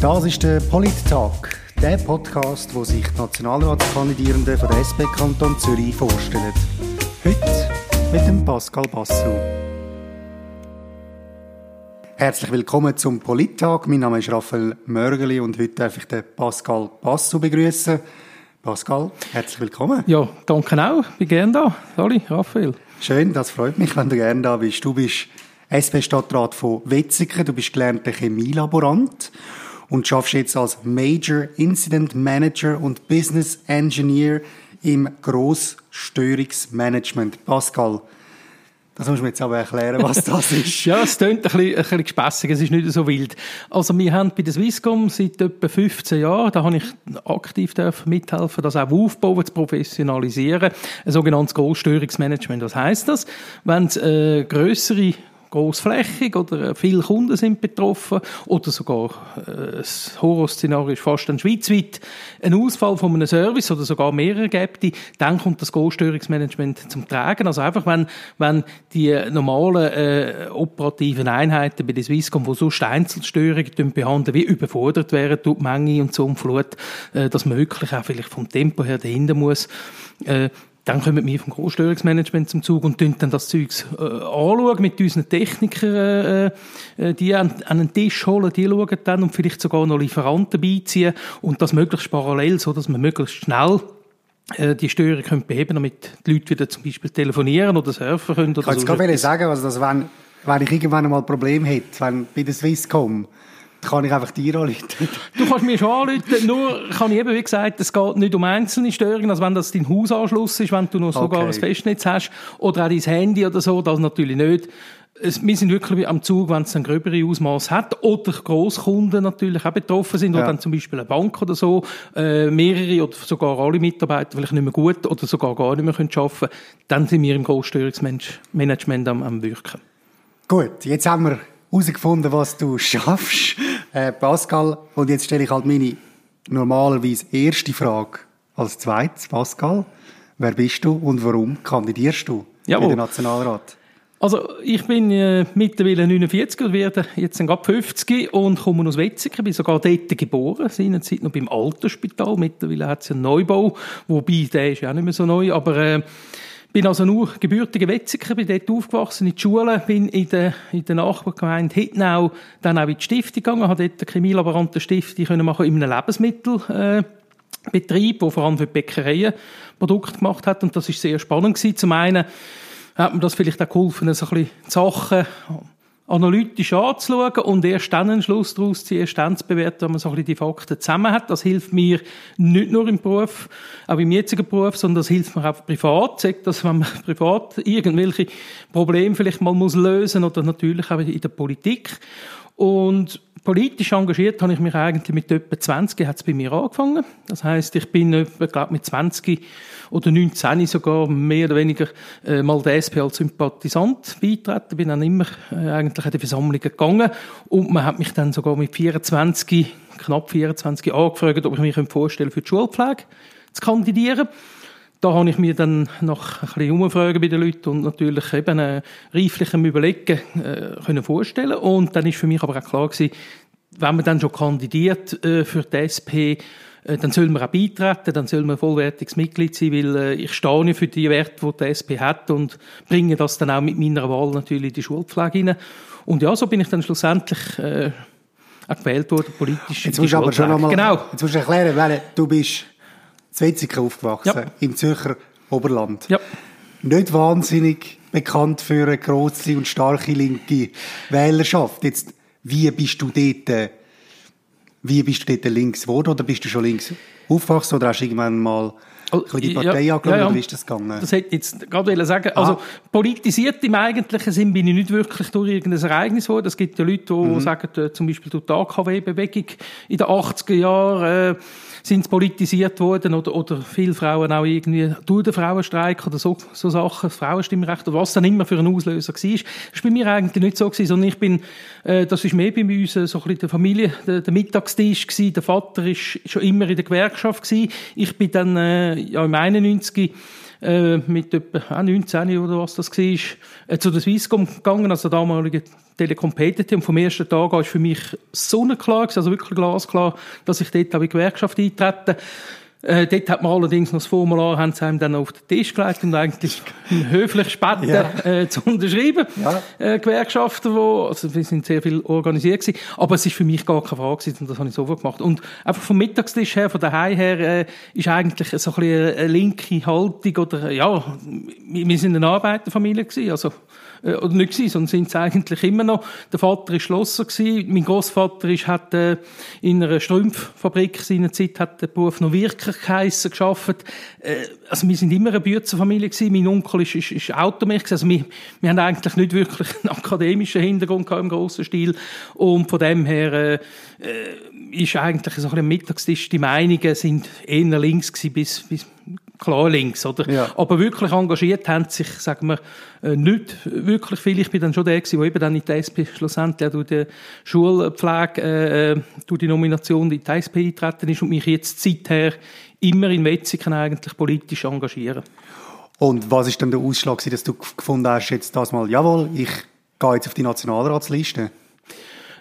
Das ist der Polit-Talk, der Podcast, wo sich die Nationalratskandidierenden von der SP Kanton Zürich vorstellen. Heute mit dem Pascal Bassou. Herzlich willkommen zum Polit-Talk. Mein Name ist Raphael Mörgeli und heute darf ich den Pascal Bassou begrüßen. Pascal, herzlich willkommen. Ja, danke auch. Ich bin gerne da. Hallo, Raphael. Schön, das freut mich, wenn du gerne da bist. Du bist SP-Stadtrat von Wetzikon, du bist gelernter Chemielaborant und schaffst jetzt als Major Incident Manager und Business Engineer im Grossstörungsmanagement. Pascal, das musst du mir jetzt aber erklären, was das ist. ja, es klingt ein bisschen, ein bisschen gespässig, es ist nicht so wild. Also wir haben bei der Swisscom seit etwa 15 Jahren, da habe ich aktiv mithelfen, das auch aufbauen, zu professionalisieren, ein sogenanntes Grossstörungsmanagement. Was heisst das? Wenn es äh, grössere großflächig oder viele Kunden sind betroffen oder sogar äh, das Horrorszenario ist fast dann schweizweit ein Ausfall von einem Service oder sogar mehrere gibt, dann kommt das Großstörungsmanagement zum Tragen. Also einfach, wenn, wenn die normalen äh, operativen Einheiten bei der Swisscom, die sonst Einzelstörungen behandeln, wie überfordert wären durch die Menge und so und Flut, äh, dass man wirklich auch vielleicht vom Tempo her dahinter muss, äh, dann kommen wir vom Großstörungsmanagement zum Zug und dann das Zeugs äh, anschauen mit unseren Technikern, äh, äh, die an, an einen Tisch holen, die schauen dann und vielleicht sogar noch Lieferanten beiziehen und das möglichst parallel, so dass man möglichst schnell äh, die Störung können beheben damit die Leute wieder zum Beispiel telefonieren oder surfen können. Oder ich kann jetzt so gerade sagen, also das, wenn, wenn ich irgendwann einmal ein Problem hätte, wenn bei der Swisscom, kann ich einfach dir anrufen. Du kannst mir schon anrufen, nur kann ich eben, wie gesagt, es geht nicht um einzelne Störungen, also wenn das dein Hausanschluss ist, wenn du noch sogar okay. ein Festnetz hast, oder auch dein Handy oder so, das natürlich nicht. Es, wir sind wirklich am Zug, wenn es ein gröbere Ausmaß hat, oder Großkunden natürlich auch betroffen sind, ja. oder dann zum Beispiel eine Bank oder so, äh, mehrere oder sogar alle Mitarbeiter vielleicht nicht mehr gut oder sogar gar nicht mehr können arbeiten dann sind wir im Großstörungsmanagement am, am Wirken. Gut, jetzt haben wir herausgefunden, was du schaffst, äh, Pascal. Und jetzt stelle ich halt meine normalerweise erste Frage als zweites. Pascal, wer bist du und warum kandidierst du Jawohl. in den Nationalrat? Also ich bin äh, mittlerweile 49 und werde jetzt gerade 50 und komme aus Wetzikon, bin sogar dort geboren, seinerzeit noch beim Altersspital. Mittlerweile hat es einen Neubau, wobei der ist ja auch nicht mehr so neu, aber äh, bin also nur gebürtiger Wetziger, bin dort aufgewachsen in der Schule, bin in der, in der Nachbargemeinde Hittnau dann auch in die Stiftung gegangen, habe dort eine Chemielaborante Stiftung können machen in einem Lebensmittelbetrieb, äh, der vor allem für Bäckereien Produkte gemacht hat und das ist sehr spannend gewesen. Zum einen hat mir das vielleicht auch geholfen, so ein bisschen die Sachen analytisch anzuschauen und erst dann einen Schluss daraus ziehen, erst dann zu bewerten, wenn man so ein bisschen die Fakten zusammen hat. Das hilft mir nicht nur im Beruf, auch im jetzigen Beruf, sondern das hilft mir auch privat. Sagt das, wenn man privat irgendwelche Probleme vielleicht mal muss lösen oder natürlich auch in der Politik. Und politisch engagiert habe ich mich eigentlich mit etwa 20 hat es bei mir angefangen. Das heißt, ich bin etwa, glaube mit 20 oder 19 sogar mehr oder weniger äh, mal der SP als Sympathisant beitreten. Bin dann immer äh, eigentlich in die Versammlungen gegangen und man hat mich dann sogar mit 24, knapp 24 angefragt, ob ich mich vorstellen für die Schulpflege zu kandidieren. Da habe ich mir dann noch ein bisschen umfragen bei den Leuten und natürlich eben äh, reiflich Überlegen äh, können vorstellen. Und dann ist für mich aber auch klar gewesen, wenn man dann schon kandidiert äh, für die SP, äh, dann soll man auch beitreten, dann soll man ein vollwertiges Mitglied sein, weil äh, ich stehe für die Werte, die die SP hat und bringe das dann auch mit meiner Wahl natürlich in die Schulpflege rein. Und ja, so bin ich dann schlussendlich äh, auch gewählt worden, politisch. Jetzt musst du aber schon nochmal, genau. jetzt musst du erklären, weil du bist in Wetzikon aufgewachsen, ja. im Zürcher Oberland. Ja. Nicht wahnsinnig bekannt für eine grosse und starke linke Wählerschaft. Jetzt, wie bist du dort äh, wie bist du dort links geworden oder bist du schon links aufgewachsen oder hast du irgendwann mal oh, die Partei ja, angeschaut, ja, ja. wie ist das gegangen? Das hätte ich jetzt gerade sagen. Also, ah. politisiert im eigentlichen Sinn bin ich nicht wirklich durch irgendein Ereignis geworden. Es gibt ja Leute, die mhm. sagen, äh, zum Beispiel durch die AKW-Bewegung in den 80er Jahren, äh, sind politisiert worden oder, oder viele Frauen auch irgendwie durch den Frauenstreik oder so, so Sachen, Frauenstimmrecht oder was dann immer für ein Auslöser war. Das war bei mir eigentlich nicht so gewesen, sondern ich bin, äh, das ist mehr bei uns so ein bisschen der Familie, der, der Mittagstisch gewesen. Der Vater ist schon immer in der Gewerkschaft gewesen. Ich bin dann, äh, ja, im 91 äh, mit etwa 19 oder was das war, äh, zu der Swisscom gegangen, also damaligen Telekom. Und vom ersten Tag an war für mich sonnenklar, also wirklich glasklar, dass ich dort auch in die Gewerkschaft eintrete. Äh, dort hat man allerdings noch das Formular, haben sie einem dann auf den Tisch gelegt und eigentlich höflich später ja. äh, zu unterschreiben. Ja. Äh, Gewerkschaften, wo, also wir sind sehr viel organisiert gewesen, aber es ist für mich gar keine Frage gewesen, und das habe ich sofort gemacht. Und einfach vom Mittagstisch her, von daheim her, äh, ist eigentlich so ein bisschen eine linke Haltung oder, ja, wir sind eine Arbeiterfamilie gewesen, also äh, oder nicht gewesen, sondern sind es eigentlich immer noch. Der Vater ist Schlosser gewesen. Mein Großvater ist, hat äh, in einer Strümpffabrik seiner Zeit hat der Beruf noch wirklich geheissen, geschafft. Äh, also wir sind immer eine Bürzerfamilie gewesen. Mein Onkel ist, ist, ist Automech Also wir, wir haben eigentlich nicht wirklich einen akademischen Hintergrund gehabt im grossen Stil. Und von dem her äh, äh ist eigentlich so ein bisschen Mittagstisch die Meinungen sind eher links gewesen bis, bis klar links, oder? Ja. Aber wirklich engagiert haben sich, sagen wir, äh, nicht wirklich viel. Ich bin dann schon der gewesen, der eben dann in die SP schlussendlich durch die Schulpflege, äh, äh, durch die Nomination in die SP eingetreten ist und mich jetzt seither immer in Wetzigen eigentlich politisch engagieren. Und was ist dann der Ausschlag, dass du gefunden hast, jetzt das mal, jawohl, ich gehe jetzt auf die Nationalratsliste?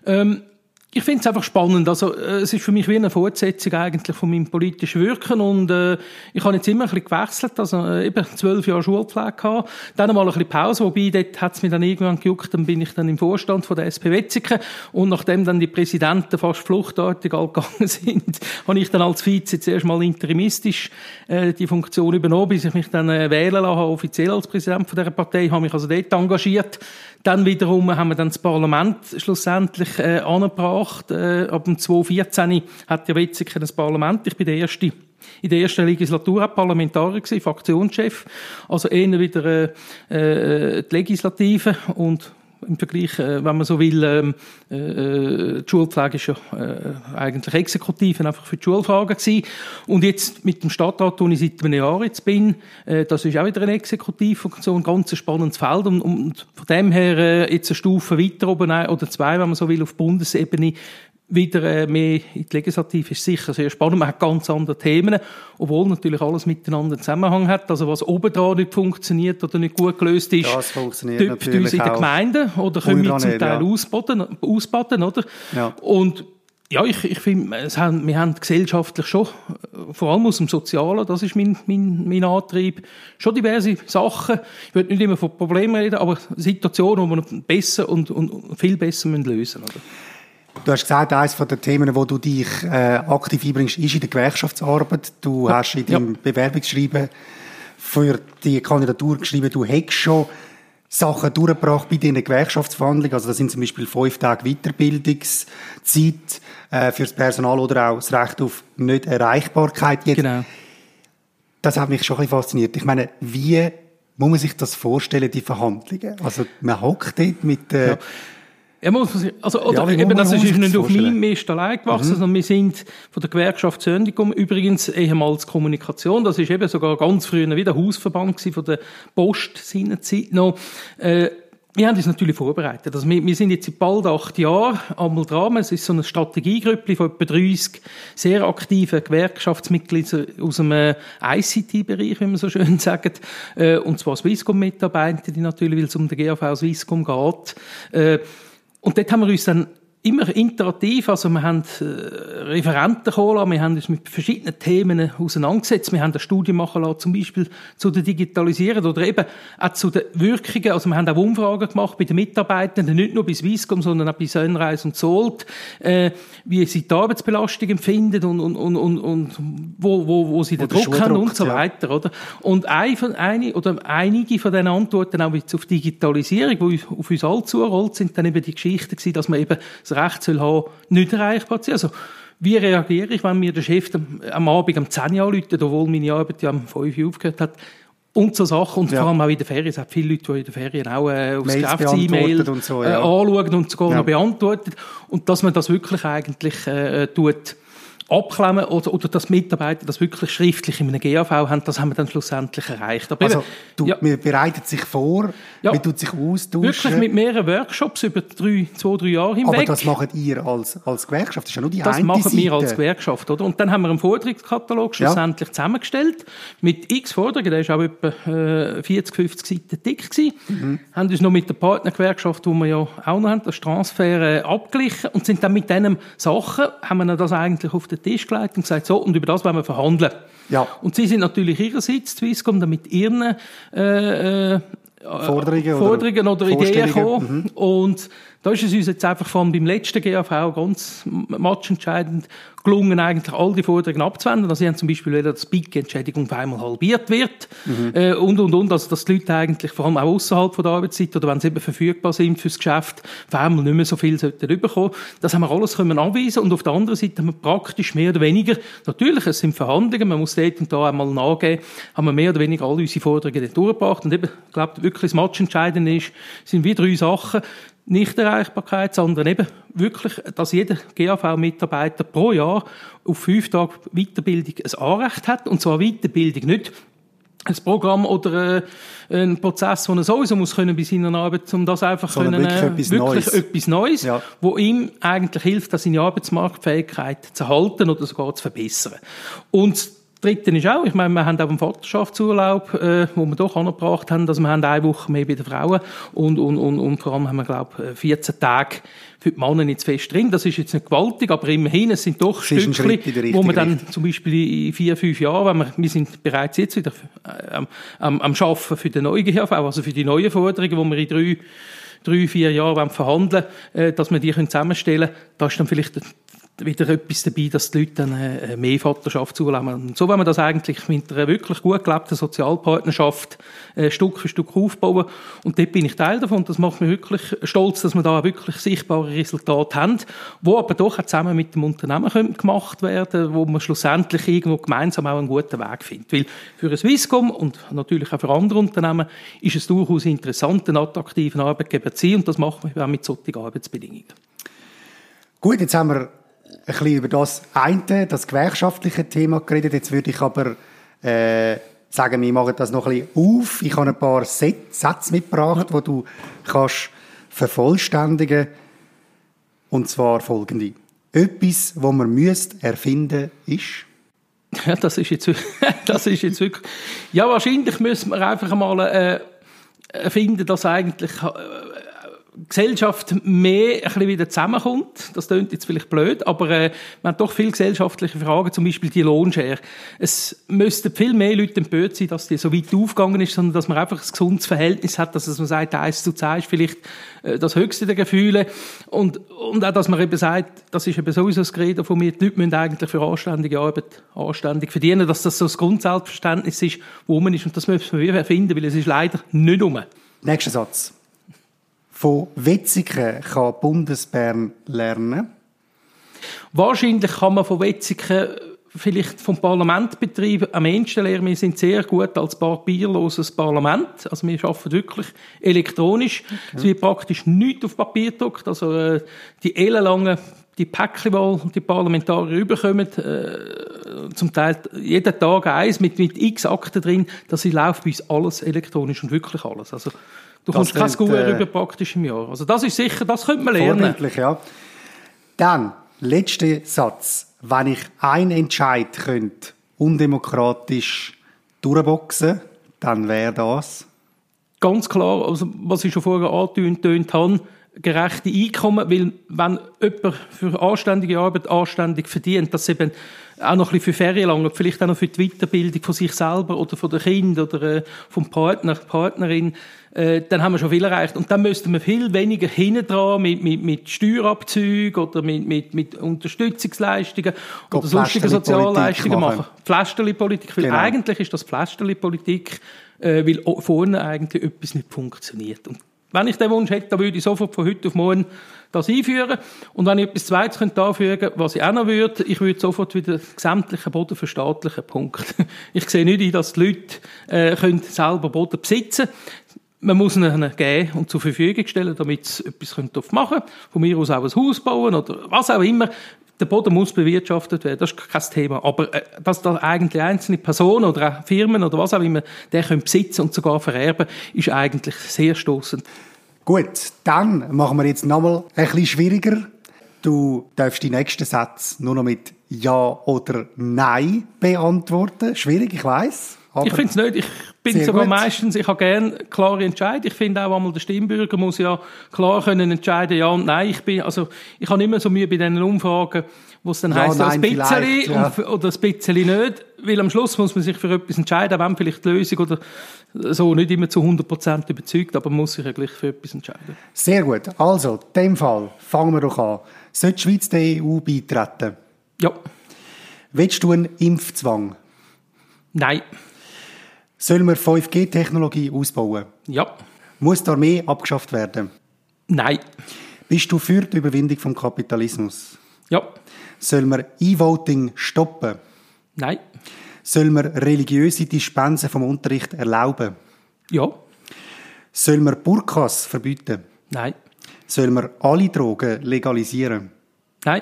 Ähm, ich finde es einfach spannend. Also, äh, es ist für mich wie eine Fortsetzung eigentlich von meinem politischen Wirken und äh, ich habe jetzt immer ein bisschen gewechselt, also äh, eben zwölf Jahre Schulpflege gehabt, dann mal ein bisschen Pause, wobei dort hat es mich dann irgendwann gejuckt, dann bin ich dann im Vorstand von der SP Wetzigen und nachdem dann die Präsidenten fast fluchtartig gegangen sind, habe ich dann als Vize zuerst mal interimistisch äh, die Funktion übernommen, bis ich mich dann äh, wählen lasse, offiziell als Präsident von dieser Partei, habe mich also dort engagiert. Dann wiederum haben wir dann das Parlament schlussendlich äh, angebracht. Äh, ab dem 2014 hat ja Wetzikon das Parlament. Ich bin der erste in der ersten Legislatur auch Parlamentarier gewesen, Fraktionschef, also eher wieder äh, äh, die Legislative und im Vergleich, äh, wenn man so will, ähm, äh, äh, die Schulpflege ist ja äh, eigentlich exekutiv einfach für die Schulfragen gewesen. Und jetzt mit dem Stadtrat, wo ich seit einem Jahr jetzt bin, äh, das ist auch wieder eine Exekutivfunktion, ein ganz spannendes Feld und, und von dem her äh, jetzt eine Stufe weiter oben oder zwei, wenn man so will, auf Bundesebene wieder äh, mehr in die Legislative ist sicher sehr spannend. Man hat ganz andere Themen, obwohl natürlich alles miteinander einen Zusammenhang hat. Also was oben dran nicht funktioniert oder nicht gut gelöst ist, das funktioniert uns in der Gemeinde oder können wir zum Teil ja. ausbaden, ausbaden, oder? Ja. Und ja, ich, ich finde, wir haben gesellschaftlich schon, vor allem aus dem Sozialen, das ist mein, mein, mein Antrieb, schon diverse Sachen. Ich würde nicht immer von Problemen reden, aber Situationen, die wir besser und, und viel besser lösen müssen. Oder? Du hast gesagt, eines der Themen, wo du dich äh, aktiv einbringst, ist in der Gewerkschaftsarbeit. Du ja. hast in deinem ja. Bewerbungsschreiben für die Kandidatur geschrieben, du hättest schon Sachen durchgebracht bei deinen Gewerkschaftsverhandlungen. Also das sind zum Beispiel fünf Tage Weiterbildungszeit äh, fürs Personal oder auch das Recht auf Nicht-Erreichbarkeit. Genau. Das hat mich schon ein bisschen fasziniert. Ich meine, wie muss man sich das vorstellen, die Verhandlungen? Also man hockt dort mit... Äh, ja ja, muss man sich, also, oder ja, eben, das ist nicht auf meinem Mist allein gewachsen, mhm. sondern wir sind von der Gewerkschaft Söndigum übrigens ehemals Kommunikation, das ist eben sogar ganz früher wieder Hausverband von der Post seiner Zeit noch, äh, wir haben uns natürlich vorbereitet. Also wir, wir sind jetzt seit bald acht Jahren einmal dran. Es ist so eine Strategiegrüppe von etwa 30 sehr aktiven Gewerkschaftsmitgliedern aus dem äh, ICT-Bereich, wie man so schön sagt. Äh, und zwar Swisscom-Mitarbeiter, die natürlich, weil es um den GAV Swisscom geht. Und dort haben wir uns dann immer interaktiv, also wir haben äh, Referenten geholt, wir haben uns mit verschiedenen Themen auseinandergesetzt, wir haben eine Studie machen lassen, zum Beispiel zu der Digitalisierung oder eben auch zu den Wirkungen, also wir haben auch Umfragen gemacht bei den Mitarbeitenden, nicht nur bei Swisscom, sondern auch bei Sunrise und Zolt, äh, wie sie die Arbeitsbelastung empfinden und, und, und, und, und wo, wo, wo sie den Druck haben und so weiter, ja. oder? Und ein von, eine, oder einige von diesen Antworten auch jetzt auf Digitalisierung, die auf uns alle zurollt, sind dann eben die Geschichte gewesen, dass man eben das Recht soll haben, nicht erreichbar zu sein. Also, wie reagiere ich, wenn mir der Chef am Abend um 10 Uhr anruft, obwohl meine Arbeit ja um 5 Uhr aufgehört hat? Und so Sachen. Und ja. vor allem auch in der Ferien. Es hat viele Leute, die in der Ferien auch äh, aufs Geschäfts-E-Mail so, ja. äh, anschauen und sogar ja. noch beantwortet. Und dass man das wirklich eigentlich äh, tut, abklemmen oder, oder dass Mitarbeiter das wirklich schriftlich in einem GAV haben, das haben wir dann schlussendlich erreicht. Aber also, du, ja. man bereitet sich vor, ja. man tut sich austauschen. Wirklich mit mehreren Workshops über drei, zwei, drei Jahre hinweg. Aber das macht ihr als, als Gewerkschaft, das ist ja nur die Das machen Seite. wir als Gewerkschaft, oder? Und dann haben wir einen Forderungskatalog schlussendlich ja. zusammengestellt, mit x Forderungen, der ist auch etwa äh, 40, 50 Seiten dick gewesen. Mhm. Haben uns noch mit der Partnergewerkschaft, die wir ja auch noch haben, das Transfer, äh, abgeglichen und sind dann mit diesen Sachen, haben wir das eigentlich auf den Tisch gelegt und gesagt, so, und über das wollen wir verhandeln. Ja. Und sie sind natürlich ihrerseits, Swisscom, dann mit ihren äh, äh, Forderungen, Forderungen oder, oder Ideen gekommen. Mhm. Und da ist es uns jetzt einfach von beim letzten GAV ganz matchentscheidend gelungen, eigentlich all die Forderungen abzuwenden. Also sie haben zum Beispiel wieder, dass die Entschädigung auf einmal halbiert wird mhm. äh, und, und, und. Also dass die Leute eigentlich, vor allem auch außerhalb der Arbeitszeit oder wenn sie eben verfügbar sind fürs Geschäft, auf einmal nicht mehr so viel sollten bekommen. Das haben wir alles können anweisen und auf der anderen Seite haben wir praktisch mehr oder weniger, natürlich, es sind Verhandlungen, man muss dort und da einmal nachgeben, haben wir mehr oder weniger alle unsere Forderungen durchgebracht und eben, ich glaube, wirklich das Matchentscheidende ist, sind wie drei Sachen. Nichterreichbarkeit, sondern eben wirklich, dass jeder GAV-Mitarbeiter pro Jahr auf fünf Tage Weiterbildung ein Anrecht hat. Und zwar Weiterbildung nicht ein Programm oder äh, ein Prozess, den er sowieso muss können bei seiner Arbeit, um das einfach Sondern können, wirklich, äh, etwas, wirklich Neues. etwas Neues, ja. wo ihm eigentlich hilft, seine Arbeitsmarktfähigkeit zu halten oder sogar zu verbessern. Und Dritte ist auch, ich meine, wir haben auch einen Vaterschaftsurlaub, äh, wo wir doch angebracht haben, dass wir haben eine Woche mehr bei den Frauen und, und, und, und vor allem haben wir, glaube 14 Tage für die Männer nicht zu fest drin. Das ist jetzt nicht gewaltig, aber immerhin, es sind doch Stückchen, wo man dann zum Beispiel in vier, fünf Jahren, wenn wir, wir sind bereits jetzt wieder äh, am, am, am Schaffen für den neuen GHV, also für die neuen Forderungen, die wir in drei drei, vier Jahren verhandeln äh, dass wir die zusammenstellen können. Da ist dann vielleicht wieder etwas dabei, dass die Leute dann äh, mehr Vaterschaft zulassen. Und so wenn man das eigentlich mit einer wirklich gut gelebten Sozialpartnerschaft äh, Stück für Stück aufbauen. Und dort bin ich Teil davon. Das macht mich wirklich stolz, dass wir da wirklich sichtbare Resultate haben, wo aber doch auch zusammen mit dem Unternehmen gemacht werden wo man schlussendlich irgendwo gemeinsam auch einen guten Weg findet. Weil für ein Swisscom und natürlich auch für andere Unternehmen ist es durchaus interessant, einen attraktiven Arbeitgeber zu sein und das machen wir auch mit solchen Arbeitsbedingungen. Gut, jetzt haben wir ein bisschen über das eine, das gewerkschaftliche Thema geredet. Jetzt würde ich aber äh, sagen, wir machen das noch ein bisschen auf. Ich habe ein paar Sätze mitgebracht, die du kannst vervollständigen Und zwar folgende. Etwas, was man müsste erfinden ist... Ja, das ist jetzt, das ist jetzt wirklich... Ja, wahrscheinlich müssen wir einfach mal äh, erfinden, dass eigentlich... Gesellschaft mehr ein bisschen wieder zusammenkommt. Das klingt jetzt vielleicht blöd, aber äh, man hat doch viele gesellschaftliche Fragen, zum Beispiel die Lohnschere. Es müssten viel mehr Leute empört sein, dass die so weit aufgegangen ist, sondern dass man einfach ein gesundes Verhältnis hat, dass man sagt, 1 zu 10 ist vielleicht äh, das höchste der Gefühle und, und auch, dass man eben sagt, das ist eben sowieso das Gerede von mir, die Leute müssen eigentlich für anständige Arbeit anständig verdienen, dass das so das Grundselbstverständnis ist, wo man ist und das müssen wir finden, weil es ist leider nicht um. Nächster Satz. Von Wetzigen kann Bundesbern lernen? Wahrscheinlich kann man von Wetzigen vielleicht vom Parlament betreiben am ehesten lernen. Wir sind sehr gut als papierloses Parlament. Also wir arbeiten wirklich elektronisch. Okay. Es wird praktisch nichts auf Papier gedruckt. Also äh, die ellenlangen die Päckchen, die die Parlamentarier überkommen, äh, zum Teil jeden Tag eins mit, mit x Akten drin, das läuft bei uns alles elektronisch und wirklich alles. Also Du kommst kein Skur äh, über praktisch im Jahr. Also das ist sicher, das könnte man lernen. ja. Dann, letzter Satz. Wenn ich einen Entscheid könnte, undemokratisch durchboxen, dann wäre das? Ganz klar, also was ich schon vorher angetönt habe, gerechte Einkommen, weil wenn jemand für anständige Arbeit anständig verdient, dass eben auch noch ein bisschen für Ferien lang, vielleicht auch noch für die Weiterbildung von sich selber oder von der Kind oder äh, vom Partner, Partnerin, äh, dann haben wir schon viel erreicht. Und dann müssten wir viel weniger hinten dran mit, mit, mit Steuerabzügen oder mit, mit, mit Unterstützungsleistungen oder sonstigen Sozialleistungen machen. machen. Pflasterli-Politik. Weil genau. eigentlich ist das Pflasterli-Politik, äh, weil vorne eigentlich etwas nicht funktioniert. Und wenn ich den Wunsch hätte, dann würde ich sofort von heute auf morgen das einführen. Und wenn ich etwas Zweites könnte anfügen was ich auch noch würde, ich würde sofort wieder sämtliche Boden verstaatlichen. Punkt. Ich sehe nicht ein, dass die Leute äh, können selber Boden besitzen man muss ihnen geben und zur Verfügung stellen, damit sie etwas machen können. Von mir aus auch ein Haus bauen oder was auch immer. der Boden muss bewirtschaftet werden, das ist kein Thema. Aber äh, dass da eigentlich einzelne Personen oder auch Firmen oder was auch immer, den können besitzen und sogar vererben, ist eigentlich sehr stoßend. Gut, dann machen wir jetzt nochmal ein bisschen schwieriger. Du darfst die nächsten Sätze nur noch mit Ja oder Nein beantworten. Schwierig, ich weiß. Ich finde es nicht. Ich bin sogar gut. meistens, ich habe gerne klare Entscheidungen. Ich finde auch einmal, der Stimmbürger muss ja klar können entscheiden, ja und nein. Ich bin, also, ich habe immer so Mühe bei diesen Umfragen, wo es dann ja, heisst, ein bisschen ja. oder ein bisschen nicht. Weil am Schluss muss man sich für etwas entscheiden, wenn vielleicht die Lösung oder so nicht immer zu 100% überzeugt, aber man muss sich ja gleich für etwas entscheiden. Sehr gut. Also, in dem Fall fangen wir doch an. Sollte die Schweiz der EU beitreten? Ja. Willst du einen Impfzwang? Nein. Sollen wir 5G-Technologie ausbauen? Ja. Muss die Armee abgeschafft werden? Nein. Bist du für die Überwindung vom Kapitalismus? Ja. Sollen wir E-Voting stoppen? Nein. Sollen wir religiöse Dispensen vom Unterricht erlauben? Ja. Sollen wir Burkas verbieten? Nein. Sollen wir alle Drogen legalisieren? Nein.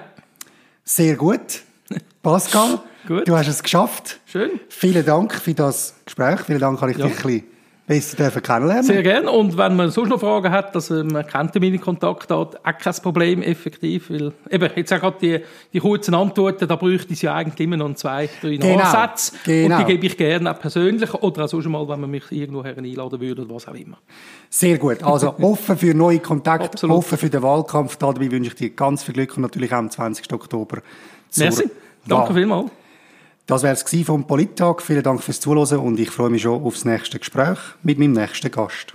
Sehr gut. Pascal, Gut. du hast es geschafft. Schön. Vielen Dank für das Gespräch. Vielen Dank, kann ich ja. dich ein bisschen besser dürfen kennenlernen. Sehr gerne. Und wenn man sonst noch Fragen hat, also man kennt meine Kontaktdaten, auch kein Problem, effektiv. Weil, eben, jetzt auch gerade die, die kurzen Antworten, da bräuchte ich ja eigentlich immer noch zwei, drei genau. Nachsätze. Genau. Und die gebe ich gerne auch persönlich oder auch sonst mal, wenn man mich irgendwo einladen würde oder was auch immer. Sehr gut. Also offen für neue Kontakte, Absolut. offen für den Wahlkampf. Dabei wünsche ich dir ganz viel Glück und natürlich auch am 20. Oktober. Merci. Danke vielmals. Das wäre es vom Polittag. Vielen Dank fürs Zuhören und ich freue mich schon aufs nächste Gespräch mit meinem nächsten Gast.